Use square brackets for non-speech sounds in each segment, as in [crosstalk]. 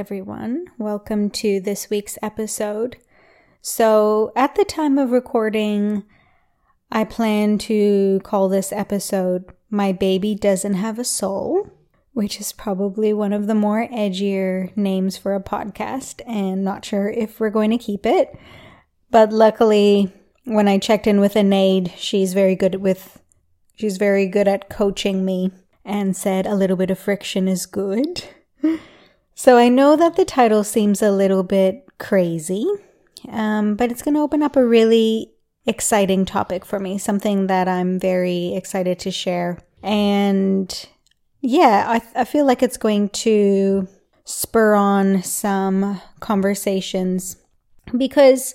everyone. Welcome to this week's episode. So, at the time of recording, I plan to call this episode My Baby Doesn't Have a Soul, which is probably one of the more edgier names for a podcast, and not sure if we're going to keep it. But luckily, when I checked in with Anaid, she's very good with she's very good at coaching me and said a little bit of friction is good. [laughs] So I know that the title seems a little bit crazy, um, but it's going to open up a really exciting topic for me, something that I'm very excited to share. And yeah, I, I feel like it's going to spur on some conversations because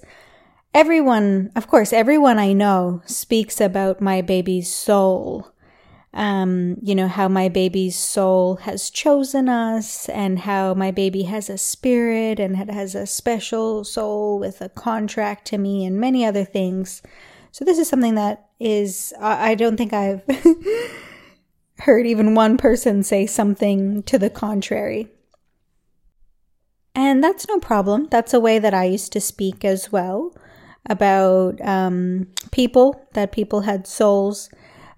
everyone, of course, everyone I know speaks about my baby's soul um, you know, how my baby's soul has chosen us and how my baby has a spirit and has a special soul with a contract to me and many other things. So this is something that is, I don't think I've [laughs] heard even one person say something to the contrary. And that's no problem. That's a way that I used to speak as well about um, people, that people had souls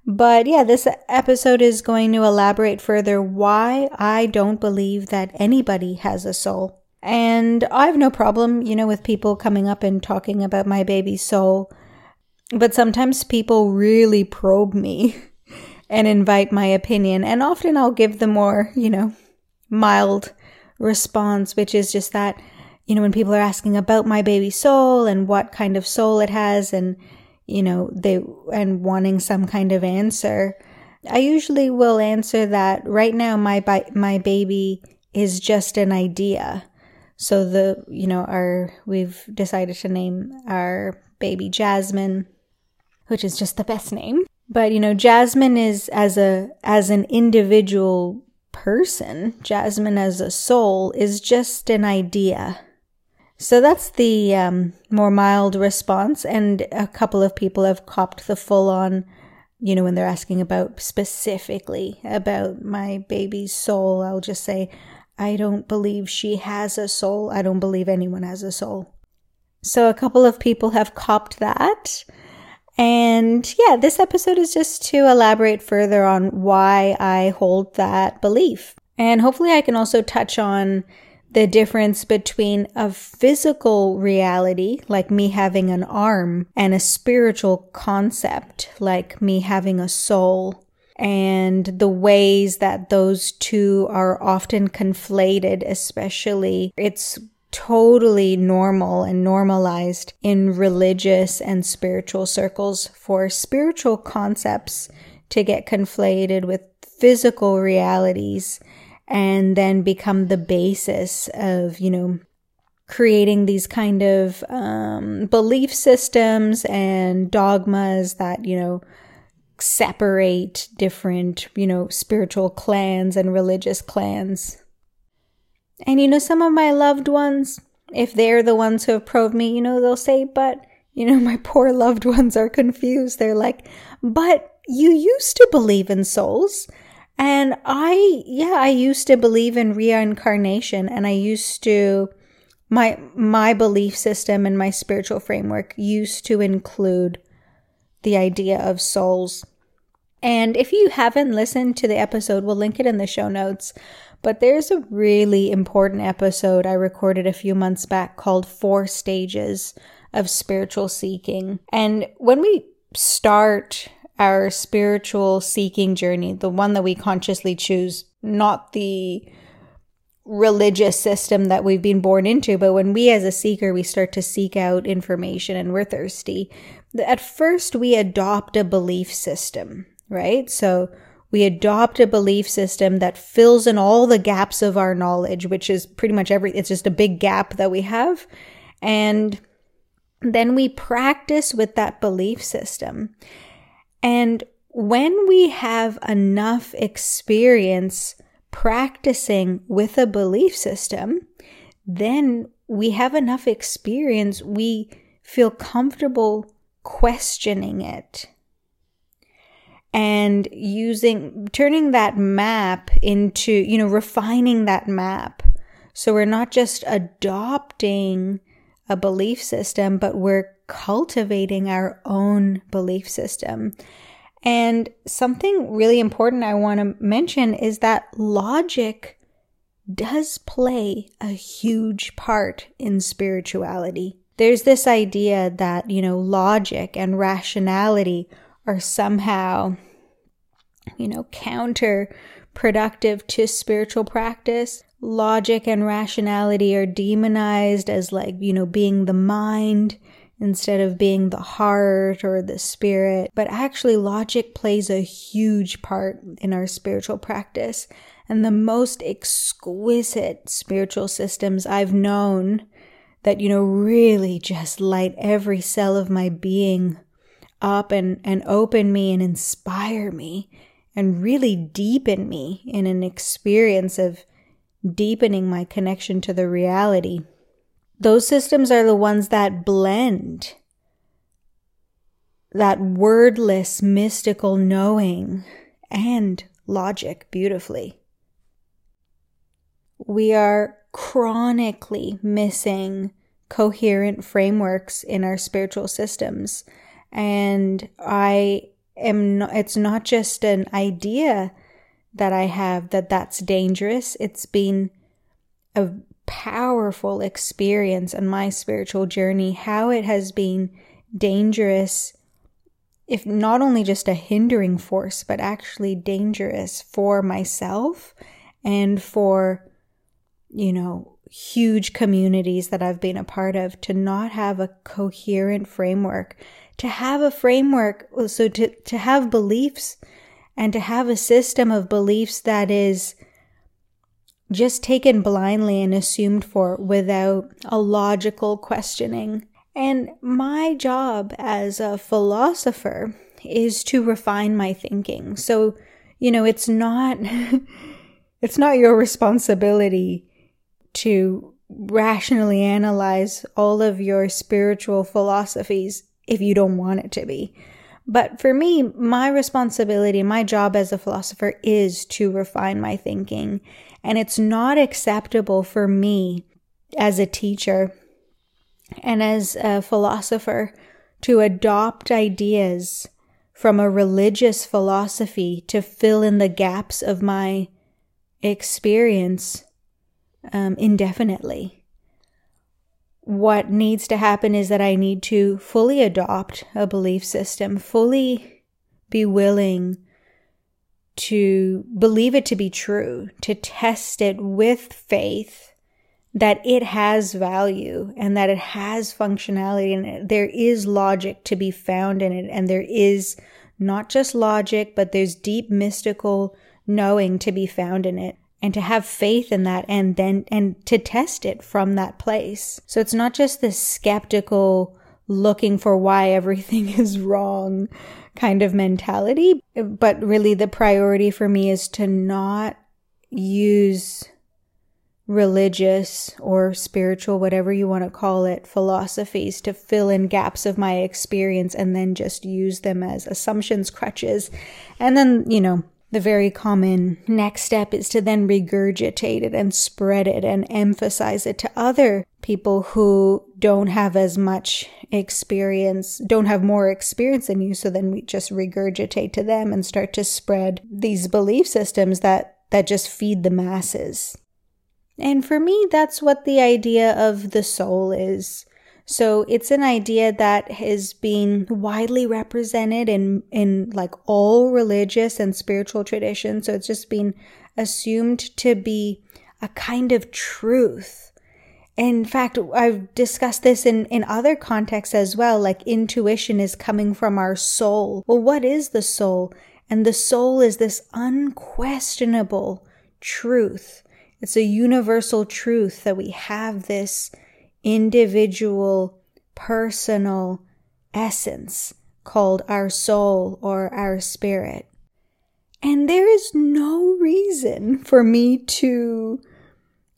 but yeah, this episode is going to elaborate further why I don't believe that anybody has a soul. And I have no problem, you know, with people coming up and talking about my baby's soul. But sometimes people really probe me [laughs] and invite my opinion. And often I'll give the more, you know, mild response, which is just that, you know, when people are asking about my baby's soul and what kind of soul it has and you know, they, and wanting some kind of answer, I usually will answer that right now my, my baby is just an idea. So the, you know, our, we've decided to name our baby Jasmine, which is just the best name. But, you know, Jasmine is as a, as an individual person, Jasmine as a soul is just an idea. So that's the um, more mild response, and a couple of people have copped the full on, you know, when they're asking about specifically about my baby's soul, I'll just say, I don't believe she has a soul. I don't believe anyone has a soul. So a couple of people have copped that. And yeah, this episode is just to elaborate further on why I hold that belief. And hopefully I can also touch on the difference between a physical reality, like me having an arm, and a spiritual concept, like me having a soul, and the ways that those two are often conflated, especially it's totally normal and normalized in religious and spiritual circles for spiritual concepts to get conflated with physical realities and then become the basis of, you know, creating these kind of um, belief systems and dogmas that, you know, separate different, you know, spiritual clans and religious clans. And, you know, some of my loved ones, if they're the ones who have probed me, you know, they'll say, but, you know, [laughs] my poor loved ones are confused. They're like, but you used to believe in souls. And I, yeah, I used to believe in reincarnation and I used to, my, my belief system and my spiritual framework used to include the idea of souls. And if you haven't listened to the episode, we'll link it in the show notes. But there's a really important episode I recorded a few months back called Four Stages of Spiritual Seeking. And when we start our spiritual seeking journey, the one that we consciously choose, not the religious system that we've been born into, but when we as a seeker, we start to seek out information and we're thirsty, at first we adopt a belief system, right? So we adopt a belief system that fills in all the gaps of our knowledge, which is pretty much every, it's just a big gap that we have. And then we practice with that belief system. And when we have enough experience practicing with a belief system, then we have enough experience, we feel comfortable questioning it. And using, turning that map into, you know, refining that map. So we're not just adopting a belief system, but we're cultivating our own belief system. And something really important I want to mention is that logic does play a huge part in spirituality. There's this idea that, you know, logic and rationality are somehow, you know, counterproductive to spiritual practice. Logic and rationality are demonized as like, you know, being the mind instead of being the heart or the spirit. But actually, logic plays a huge part in our spiritual practice. And the most exquisite spiritual systems I've known that, you know, really just light every cell of my being up and, and open me and inspire me and really deepen me in an experience of deepening my connection to the reality those systems are the ones that blend that wordless, mystical knowing and logic beautifully. We are chronically missing coherent frameworks in our spiritual systems. And I am not, it's not just an idea that I have that that's dangerous. It's been a powerful experience on my spiritual journey, how it has been dangerous, if not only just a hindering force, but actually dangerous for myself and for, you know, huge communities that I've been a part of to not have a coherent framework, to have a framework, so to, to have beliefs and to have a system of beliefs that is just taken blindly and assumed for without a logical questioning. And my job as a philosopher is to refine my thinking. So, you know, it's not [laughs] it's not your responsibility to rationally analyze all of your spiritual philosophies if you don't want it to be. But for me, my responsibility, my job as a philosopher is to refine my thinking and it's not acceptable for me as a teacher and as a philosopher to adopt ideas from a religious philosophy to fill in the gaps of my experience um, indefinitely. What needs to happen is that I need to fully adopt a belief system, fully be willing to believe it to be true, to test it with faith that it has value and that it has functionality and there is logic to be found in it. And there is not just logic, but there's deep mystical knowing to be found in it and to have faith in that and then and to test it from that place. So it's not just this skeptical looking for why everything [laughs] is wrong kind of mentality. But really, the priority for me is to not use religious or spiritual, whatever you want to call it, philosophies to fill in gaps of my experience and then just use them as assumptions, crutches. And then, you know, the very common next step is to then regurgitate it and spread it and emphasize it to other people who don't have as much experience, don't have more experience than you. So then we just regurgitate to them and start to spread these belief systems that, that just feed the masses. And for me, that's what the idea of the soul is. So it's an idea that has been widely represented in, in like all religious and spiritual traditions. So it's just been assumed to be a kind of truth. In fact, I've discussed this in, in other contexts as well, like intuition is coming from our soul. Well, what is the soul? And the soul is this unquestionable truth. It's a universal truth that we have this individual, personal essence called our soul or our spirit. And there is no reason for me to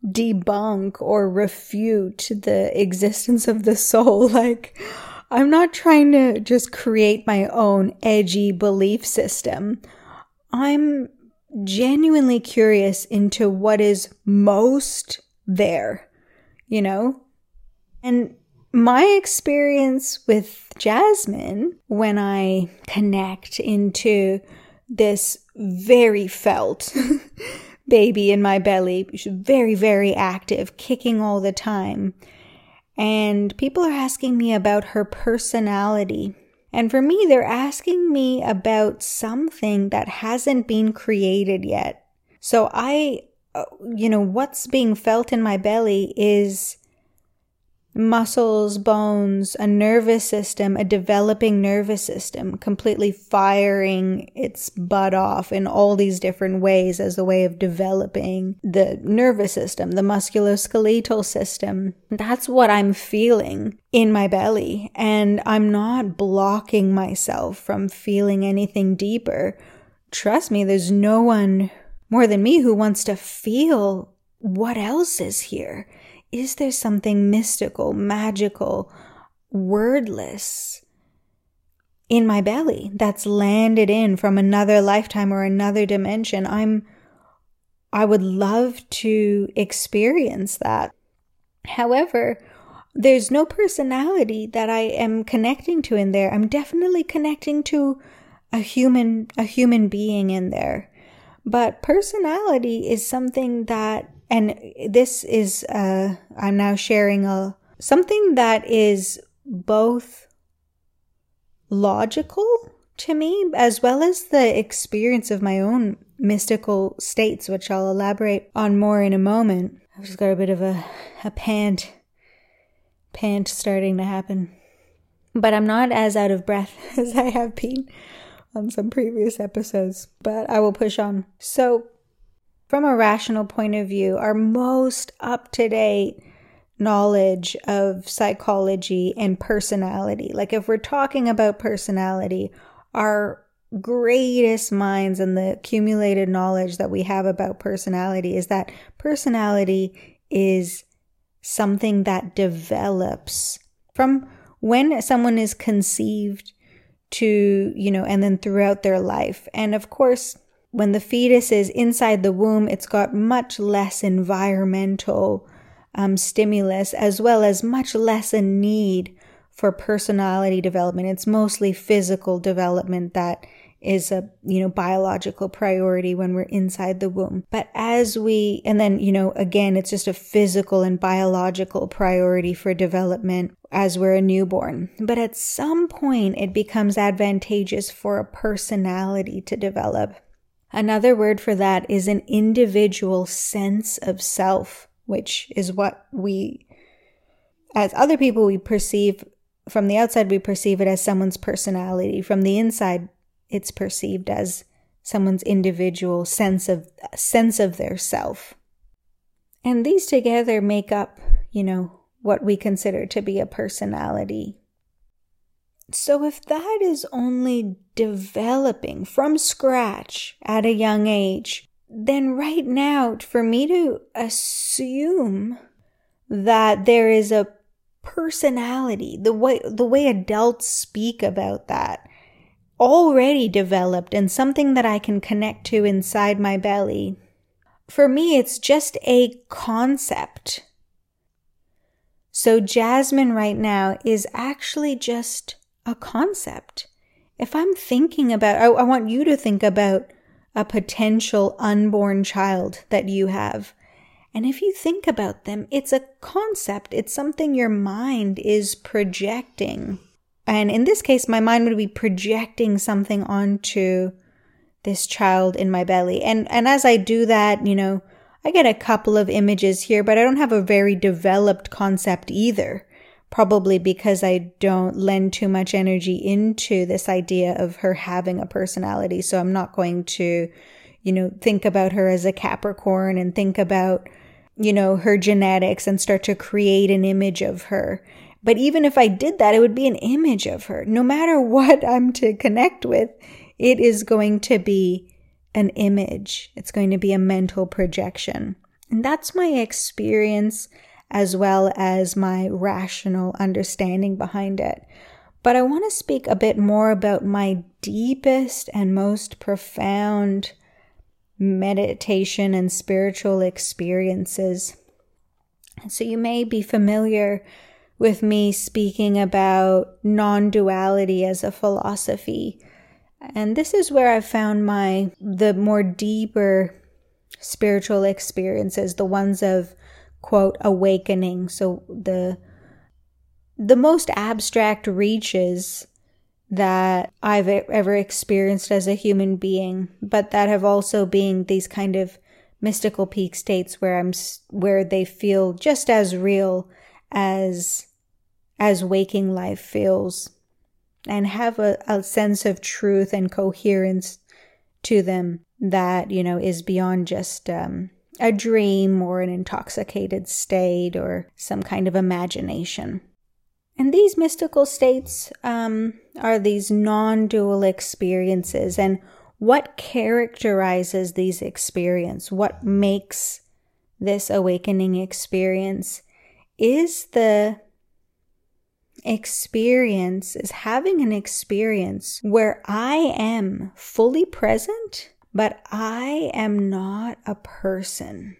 debunk or refute the existence of the soul. [laughs] Like, I'm not trying to just create my own edgy belief system. I'm genuinely curious into what is most there, you know? And my experience with Jasmine when I connect into this very felt [laughs] baby in my belly. She's very, very active, kicking all the time. And people are asking me about her personality. And for me, they're asking me about something that hasn't been created yet. So I, uh, you know, what's being felt in my belly is muscles, bones, a nervous system, a developing nervous system, completely firing its butt off in all these different ways as a way of developing the nervous system, the musculoskeletal system. That's what I'm feeling in my belly. And I'm not blocking myself from feeling anything deeper. Trust me, there's no one more than me who wants to feel what else is here is there something mystical, magical, wordless in my belly that's landed in from another lifetime or another dimension? I'm, I would love to experience that. However, there's no personality that I am connecting to in there. I'm definitely connecting to a human, a human being in there. But personality is something that and this is, uh, I'm now sharing a, something that is both logical to me as well as the experience of my own mystical states, which I'll elaborate on more in a moment. I've just got a bit of a, a pant, pant starting to happen. But I'm not as out of breath [laughs] as I have been on some previous episodes, but I will push on. So, from a rational point of view, our most up to date knowledge of psychology and personality. Like, if we're talking about personality, our greatest minds and the accumulated knowledge that we have about personality is that personality is something that develops from when someone is conceived to, you know, and then throughout their life. And of course, when the fetus is inside the womb, it's got much less environmental um, stimulus as well as much less a need for personality development. It's mostly physical development that is a you know biological priority when we're inside the womb. But as we and then you know again it's just a physical and biological priority for development as we're a newborn. But at some point it becomes advantageous for a personality to develop Another word for that is an individual sense of self, which is what we, as other people, we perceive from the outside, we perceive it as someone's personality. From the inside, it's perceived as someone's individual sense of sense of their self. And these together make up, you know, what we consider to be a personality. So, if that is only developing from scratch at a young age, then right now, for me to assume that there is a personality, the way, the way adults speak about that, already developed and something that I can connect to inside my belly, for me, it's just a concept. So, Jasmine right now is actually just a concept. If I'm thinking about, I, I want you to think about a potential unborn child that you have. And if you think about them, it's a concept. It's something your mind is projecting. And in this case, my mind would be projecting something onto this child in my belly. And, and as I do that, you know, I get a couple of images here, but I don't have a very developed concept either probably because I don't lend too much energy into this idea of her having a personality. So I'm not going to, you know, think about her as a Capricorn and think about, you know, her genetics and start to create an image of her. But even if I did that, it would be an image of her. No matter [laughs] what I'm to connect with, it is going to be an image. It's going to be a mental projection. And that's my experience as well as my rational understanding behind it. But I want to speak a bit more about my deepest and most profound meditation and spiritual experiences. So you may be familiar with me speaking about non duality as a philosophy. And this is where I found my, the more deeper spiritual experiences, the ones of quote awakening. So the, the most abstract reaches that I've ever experienced as a human being, but that have also been these kind of mystical peak states where I'm where they feel just as real as as waking life feels and have a, a sense of truth and coherence to them that you know is beyond just um, a dream or an intoxicated state or some kind of imagination and these mystical states um, are these non dual experiences. And what characterizes these experiences? What makes this awakening experience is the experience, is having an experience where I am fully present, but I am not a person.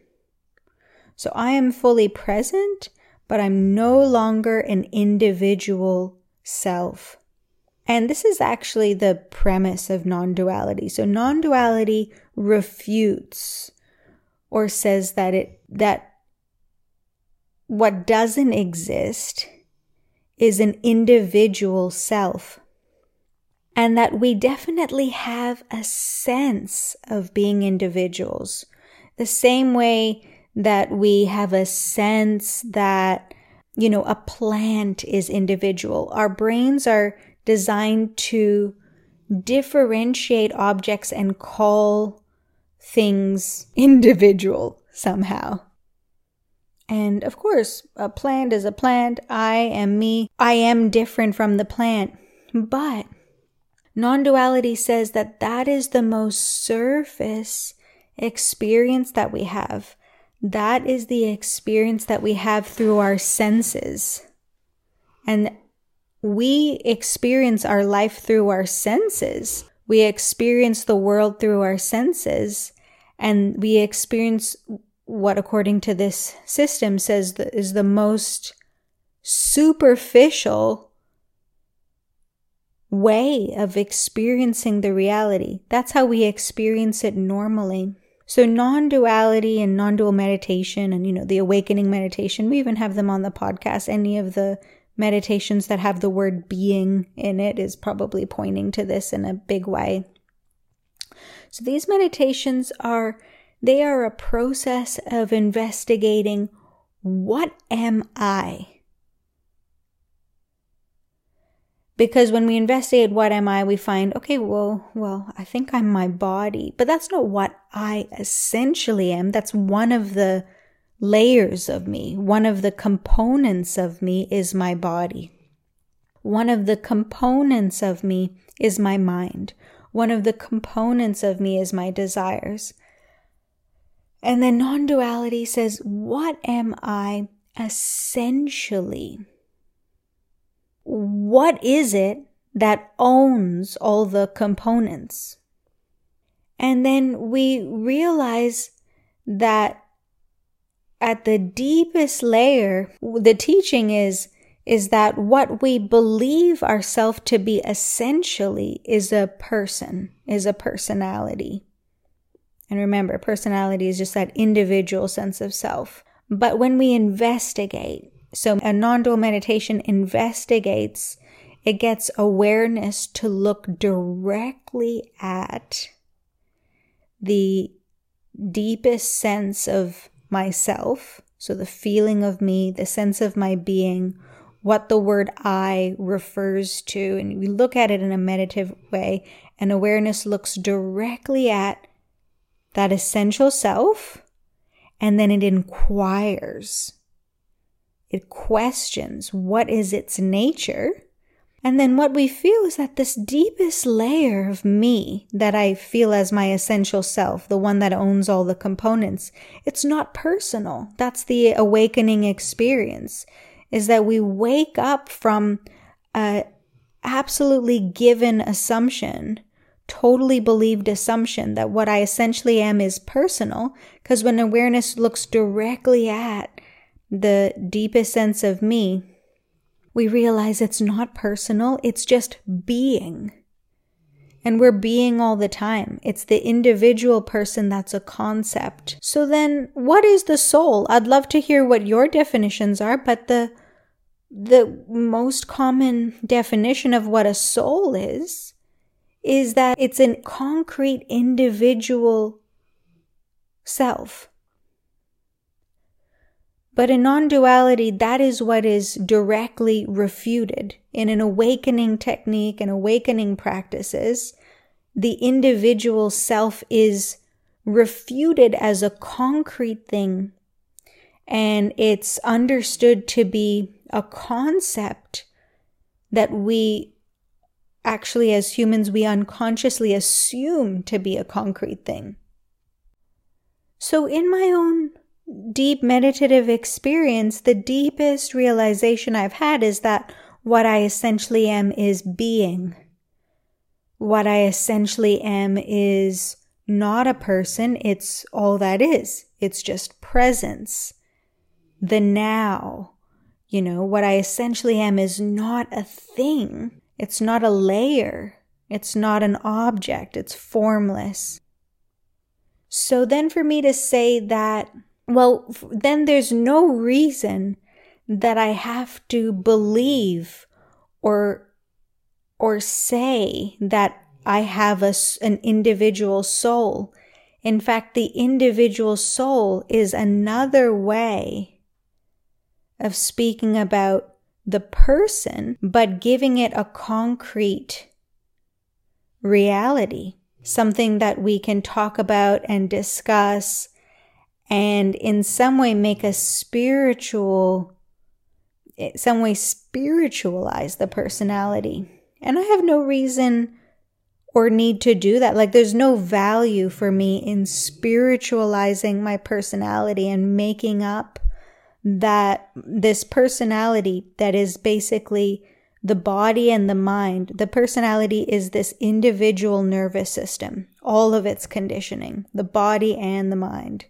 So I am fully present, but I'm no longer an individual self. And this is actually the premise of non duality. So non duality refutes or says that it, that what doesn't exist is an individual self. And that we definitely have a sense of being individuals. The same way that we have a sense that, you know, a plant is individual. Our brains are designed to differentiate objects and call things [laughs] individual somehow. And of course, a plant is a plant. I am me. I am different from the plant. But non duality says that that is the most surface experience that we have. That is the experience that we have through our senses. And we experience our life through our senses. We experience the world through our senses. And we experience what, according to this system, says is the most superficial way of experiencing the reality. That's how we experience it normally. So non-duality and non-dual meditation and you know the awakening meditation, we even have them on the podcast. Any of the meditations that have the word being in it is probably pointing to this in a big way. So these meditations are they are a process of investigating what am I? Because when we investigate what am I, we find, okay, well, well, I think I'm my body, but that's not what I essentially am. That's one of the layers of me. One of the components of me is my body. One of the components of me is my mind. One of the components of me is my desires. And then non duality says, what am I essentially? What is it that owns all the components? And then we realize that at the deepest layer, the teaching is, is that what we believe ourselves to be essentially is a person, is a personality. And remember, personality is just that individual sense of self. But when we investigate, so a non-dual meditation investigates, it gets awareness to look directly at the deepest sense of myself. So the feeling of me, the sense of my being, what the word I refers to. And we look at it in a meditative way, and awareness looks directly at that essential self, and then it inquires it questions what is its nature. And then what we feel is that this deepest layer of me that I feel as my essential self, the one that owns all the components, it's not personal. That's the awakening experience is that we wake up from a absolutely given assumption, totally believed assumption that what I essentially am is personal. Because when awareness looks directly at the deepest sense of me, we realize it's not personal, it's just being. And we're being all the time. It's the individual person that's a concept. So then, what is the soul? I'd love to hear what your definitions are, but the the most common definition of what a soul is is that it's a concrete individual self. But in non duality, that is what is directly refuted. In an awakening technique and awakening practices, the individual self is refuted as a concrete thing and it's understood to be a concept that we actually, as humans, we unconsciously assume to be a concrete thing. So, in my own deep meditative experience, the deepest realization I've had is that what I essentially am is being. What I essentially am is not a person, it's all that is. It's just presence. The now. You know, what I essentially am is not a thing. It's not a layer. It's not an object. It's formless. So then for me to say that, well, then there's no reason that I have to believe or or say that I have a, an individual soul. In fact, the individual soul is another way of speaking about the person, but giving it a concrete reality, something that we can talk about and discuss and in some way make a spiritual, eh, some way spiritualize the personality. And I have no reason or need to do that. Like there's no value for me in spiritualizing my personality and making up that this personality that is basically the body and the mind, the personality is this individual nervous system, all of its conditioning, the body and the mind.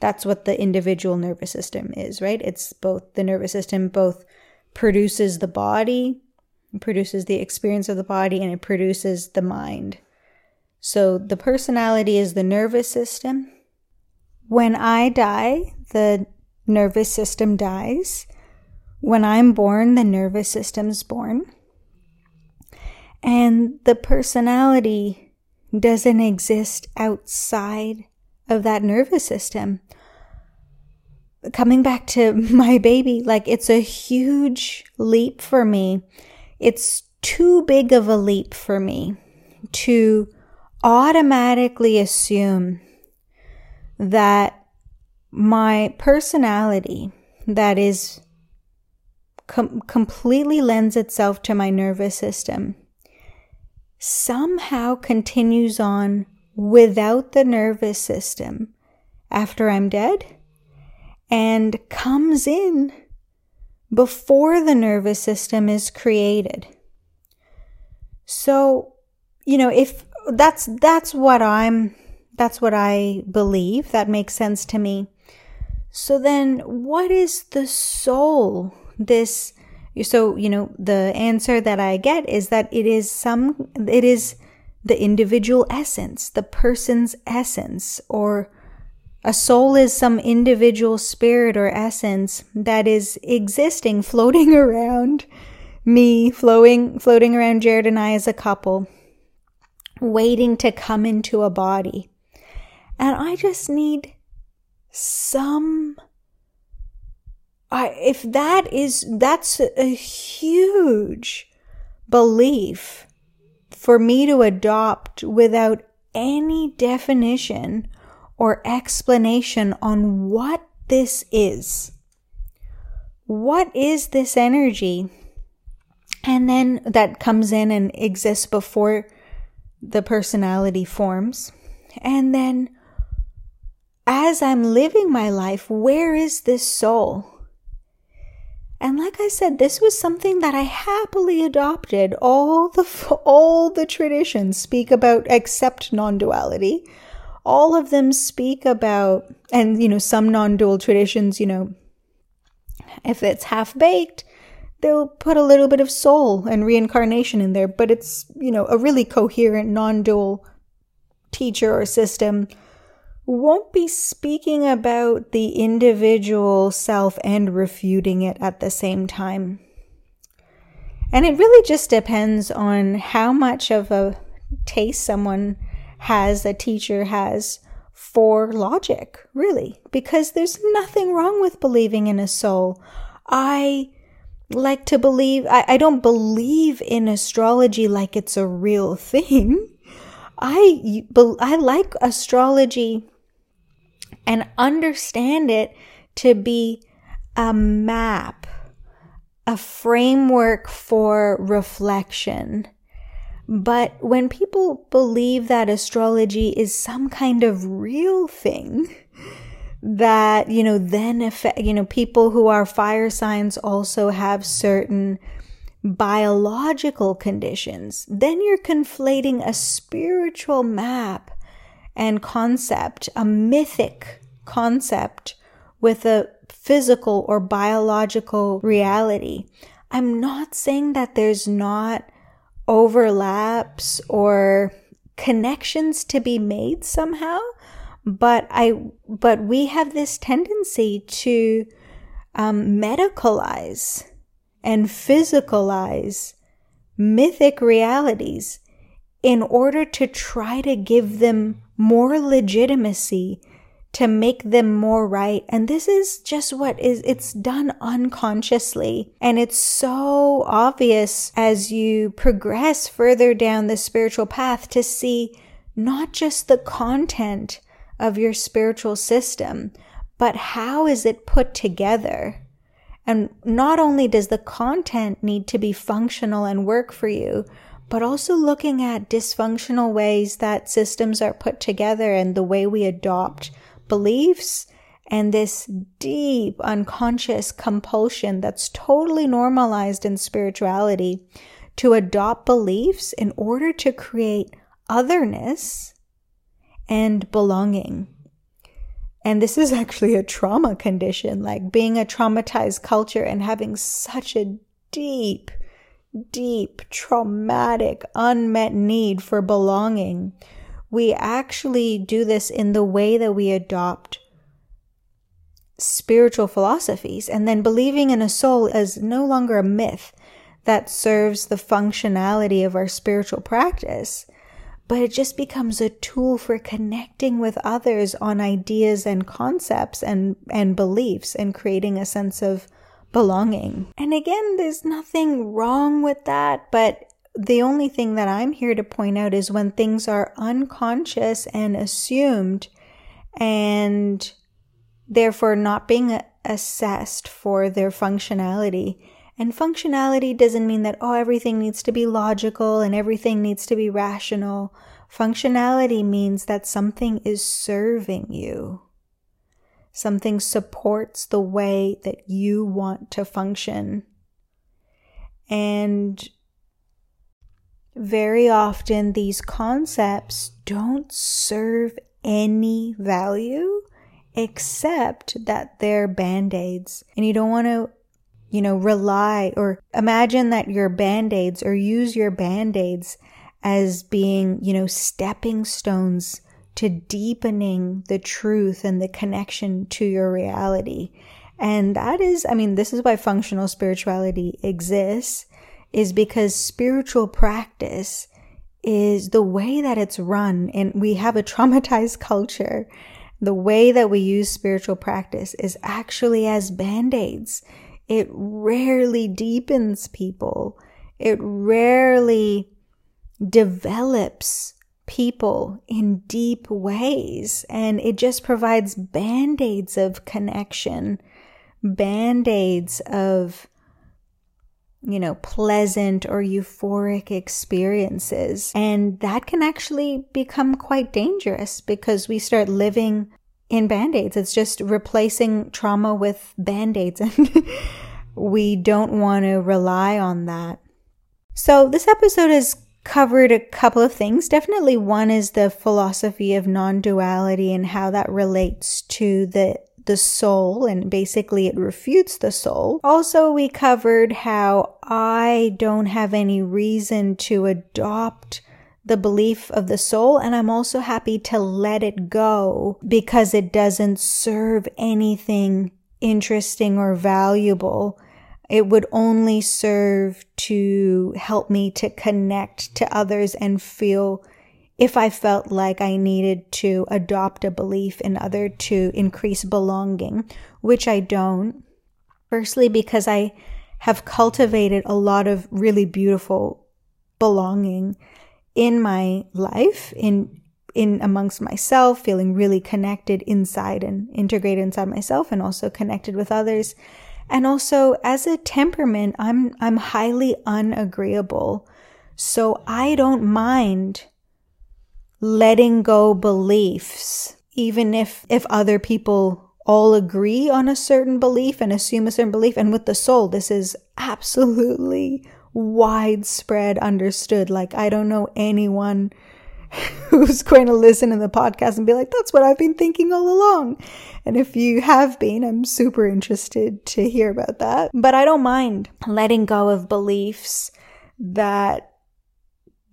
That's what the individual nervous system is, right? It's both the nervous system both produces the body, produces the experience of the body, and it produces the mind. So the personality is the nervous system. When I die, the nervous system dies. When I'm born, the nervous system's born. And the personality doesn't exist outside of that nervous system. Coming back to [laughs] my baby, like it's a huge leap for me. It's too big of a leap for me to automatically assume that my personality that is com- completely lends itself to my nervous system somehow continues on without the nervous system after I'm dead and comes in before the nervous system is created. So, you know, if that's that's what I'm that's what I believe, that makes sense to me. So then, what is the soul? This, so, you know, the answer that I get is that it is some, it is the individual essence, the person's essence, or a soul is some individual spirit or essence that is existing, [laughs] floating around me, flowing, floating around Jared and I as a couple, waiting to come into a body. And I just need some I, if that is that's a huge belief for me to adopt without any definition or explanation on what this is. What is this energy? And then that comes in and exists before the personality forms. And then as I'm living my life, where is this soul? And like I said, this was something that I happily adopted. All the all the traditions speak about except non-duality. All of them speak about and you know some non-dual traditions, you know, If it's half baked, they'll put a little bit of soul and reincarnation in there, but it's, you know, a really coherent, non dual teacher or system won't be speaking about the individual self and refuting it at the same time. And it really just depends on how much of a taste someone has, a teacher has for logic, really, because there's nothing wrong with believing in a soul. I like to believe, I, I don't believe in astrology like it's a real [laughs] thing. I, I like astrology and understand it to be a map, a framework for reflection. But when people believe that astrology is some kind of real thing, that, you know, then affect, you know, people who are fire signs also have certain biological conditions, then you're conflating a spiritual map and concept, a mythic concept, with a physical or biological reality. I'm not saying that there's not overlaps or connections to be made somehow, but I, but we have this tendency to um, medicalize and physicalize mythic realities in order to try to give them more legitimacy to make them more right. And this is just what is, it's done unconsciously. And it's so obvious as you progress further down the spiritual path to see not just the content of your spiritual system, but how is it put together? And not only does the content need to be functional and work for you, but also looking at dysfunctional ways that systems are put together and the way we adopt beliefs and this deep unconscious compulsion that's totally normalized in spirituality to adopt beliefs in order to create otherness and belonging. And this is [laughs] actually a trauma condition, like being a traumatized culture and having such a deep deep, traumatic, unmet need for belonging, we actually do this in the way that we adopt spiritual philosophies and then believing in a soul is no longer a myth that serves the functionality of our spiritual practice, but it just becomes a tool for connecting with others on ideas and concepts and, and beliefs and creating a sense of belonging. And again, there's nothing wrong with that, but the only thing that I'm here to point out is when things are unconscious and assumed and therefore not being assessed for their functionality. And functionality doesn't mean that, oh, everything needs to be logical and everything needs to be rational. Functionality means that something is serving you. Something supports the way that you want to function. And very often, these concepts don't serve any value except that they're band aids. And you don't want to, you know, rely or imagine that your band aids or use your band aids as being, you know, stepping stones to deepening the truth and the connection to your reality. And that is, I mean, this is why functional spirituality exists, is because spiritual practice is the way that it's run. And we have a [laughs] traumatized culture. The way that we use spiritual practice is actually as band aids. It rarely deepens people. It rarely develops people in deep ways. And it just provides band aids of connection, band aids of, you know, pleasant or euphoric experiences. And that can actually become quite dangerous because we start living in band aids. It's just replacing trauma with band aids. [laughs] And we don't want to rely on that. So this episode is covered a couple of things. Definitely one is the philosophy of non-duality and how that relates to the the soul and basically it refutes the soul. Also, we covered how I don't have any reason to adopt the belief of the soul and I'm also happy to let it go because it doesn't serve anything interesting or valuable. It would only serve to help me to connect to others and feel if I felt like I needed to adopt a belief in other to increase belonging, which I don't. Firstly, because I have cultivated a lot of really beautiful belonging in my life, in in amongst myself, feeling really connected inside and integrated inside myself and also connected with others. And also as a temperament, I'm I'm highly unagreeable. So I don't mind letting go beliefs, even if, if other people all agree on a certain belief and assume a certain belief. And with the soul, this is absolutely widespread understood. Like, I don't know anyone [laughs] who's going to listen to the podcast and be like, that's what I've been thinking all along. And if you have been, I'm super interested to hear about that. But I don't mind letting go of beliefs that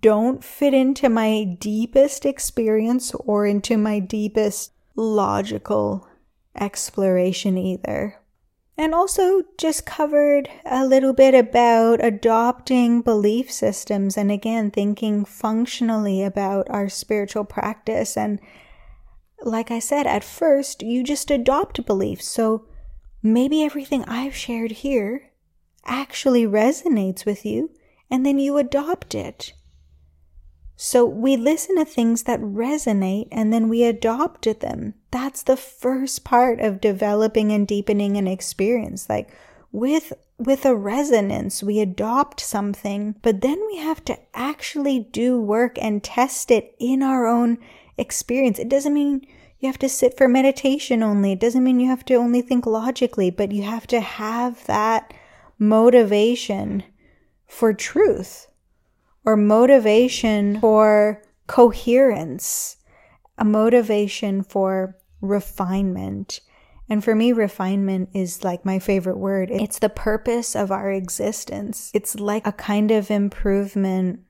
don't fit into my deepest experience or into my deepest logical exploration either. And also just covered a little bit about adopting belief systems and again thinking functionally about our spiritual practice. And like I said, at first you just adopt beliefs. So maybe everything I've shared here actually resonates with you and then you adopt it. So we listen to things that resonate and then we adopted them. That's the first part of developing and deepening an experience. Like with, with a resonance, we adopt something, but then we have to actually do work and test it in our own experience. It doesn't mean you have to sit for meditation only. It doesn't mean you have to only think logically, but you have to have that motivation for truth or motivation for coherence, a motivation for refinement. And for me, refinement is like my favorite word. It's the purpose of our existence. It's like a kind of improvement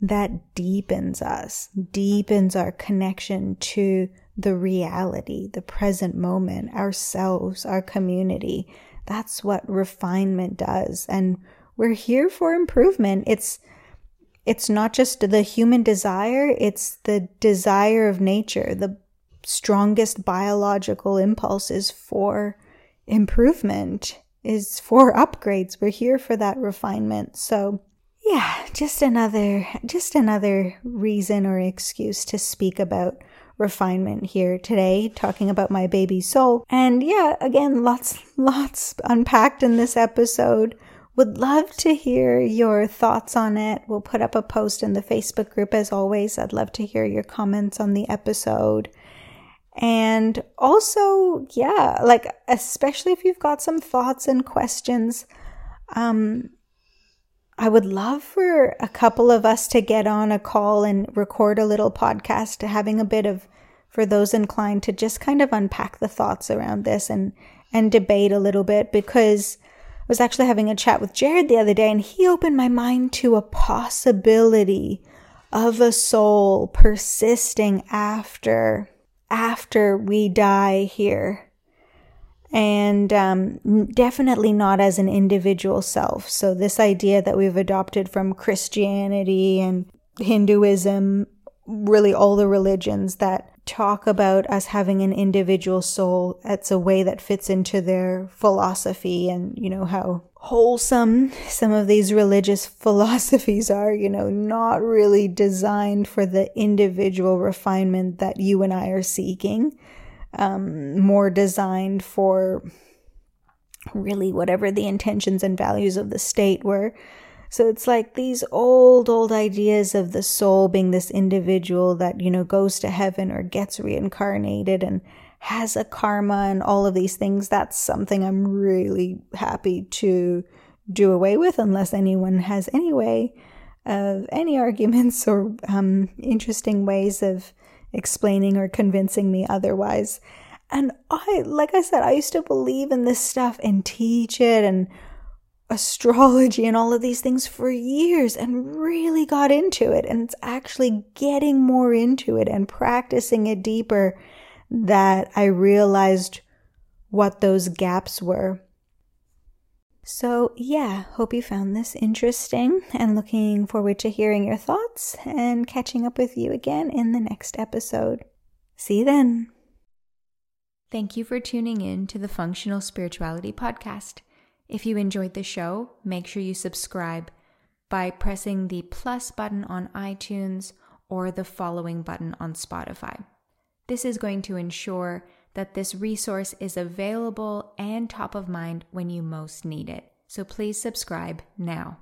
that deepens us, deepens our connection to the reality, the present moment, ourselves, our community. That's what refinement does. And we're here for improvement. It's it's not just the human desire, it's the desire of nature. The strongest biological impulse is for improvement, is for upgrades. We're here for that refinement. So, yeah, just another just another reason or excuse to speak about refinement here today talking about my baby soul. And yeah, again, lots lots unpacked in this episode. Would love to hear your thoughts on it. We'll put up a post in the Facebook group as always. I'd love to hear your comments on the episode. And also, yeah, like especially if you've got some thoughts and questions, um I would love for a couple of us to get on a call and record a little podcast having a bit of for those inclined to just kind of unpack the thoughts around this and and debate a little bit because I was actually having a chat with Jared the other day, and he opened my mind to a possibility of a soul persisting after after we die here and um, definitely not as an individual self. So, this idea that we've adopted from Christianity and Hinduism, really all the religions that talk about us having an individual soul. It's a way that fits into their philosophy and, you know, how wholesome some of these religious [laughs] philosophies are, you know, not really designed for the individual refinement that you and I are seeking. Um, more designed for really whatever the intentions and values of the state were. So it's like these old, old ideas of the soul being this individual that, you know, goes to heaven or gets reincarnated and has a karma and all of these things. That's something I'm really happy to do away with unless anyone has any way of any [laughs] arguments or um, interesting ways of explaining or convincing me otherwise. And I, like I said, I used to believe in this stuff and teach it and astrology and all of these things for years and really got into it. And it's actually getting more into it and practicing it deeper that I realized what those gaps were. So, yeah, hope you found this interesting and looking forward to hearing your thoughts and catching up with you again in the next episode. See you then. Thank you for tuning in to the Functional Spirituality Podcast. If you enjoyed the show, make sure you subscribe by pressing the plus button on iTunes or the following button on Spotify. This is going to ensure that this resource is available and top of mind when you most need it. So please subscribe now.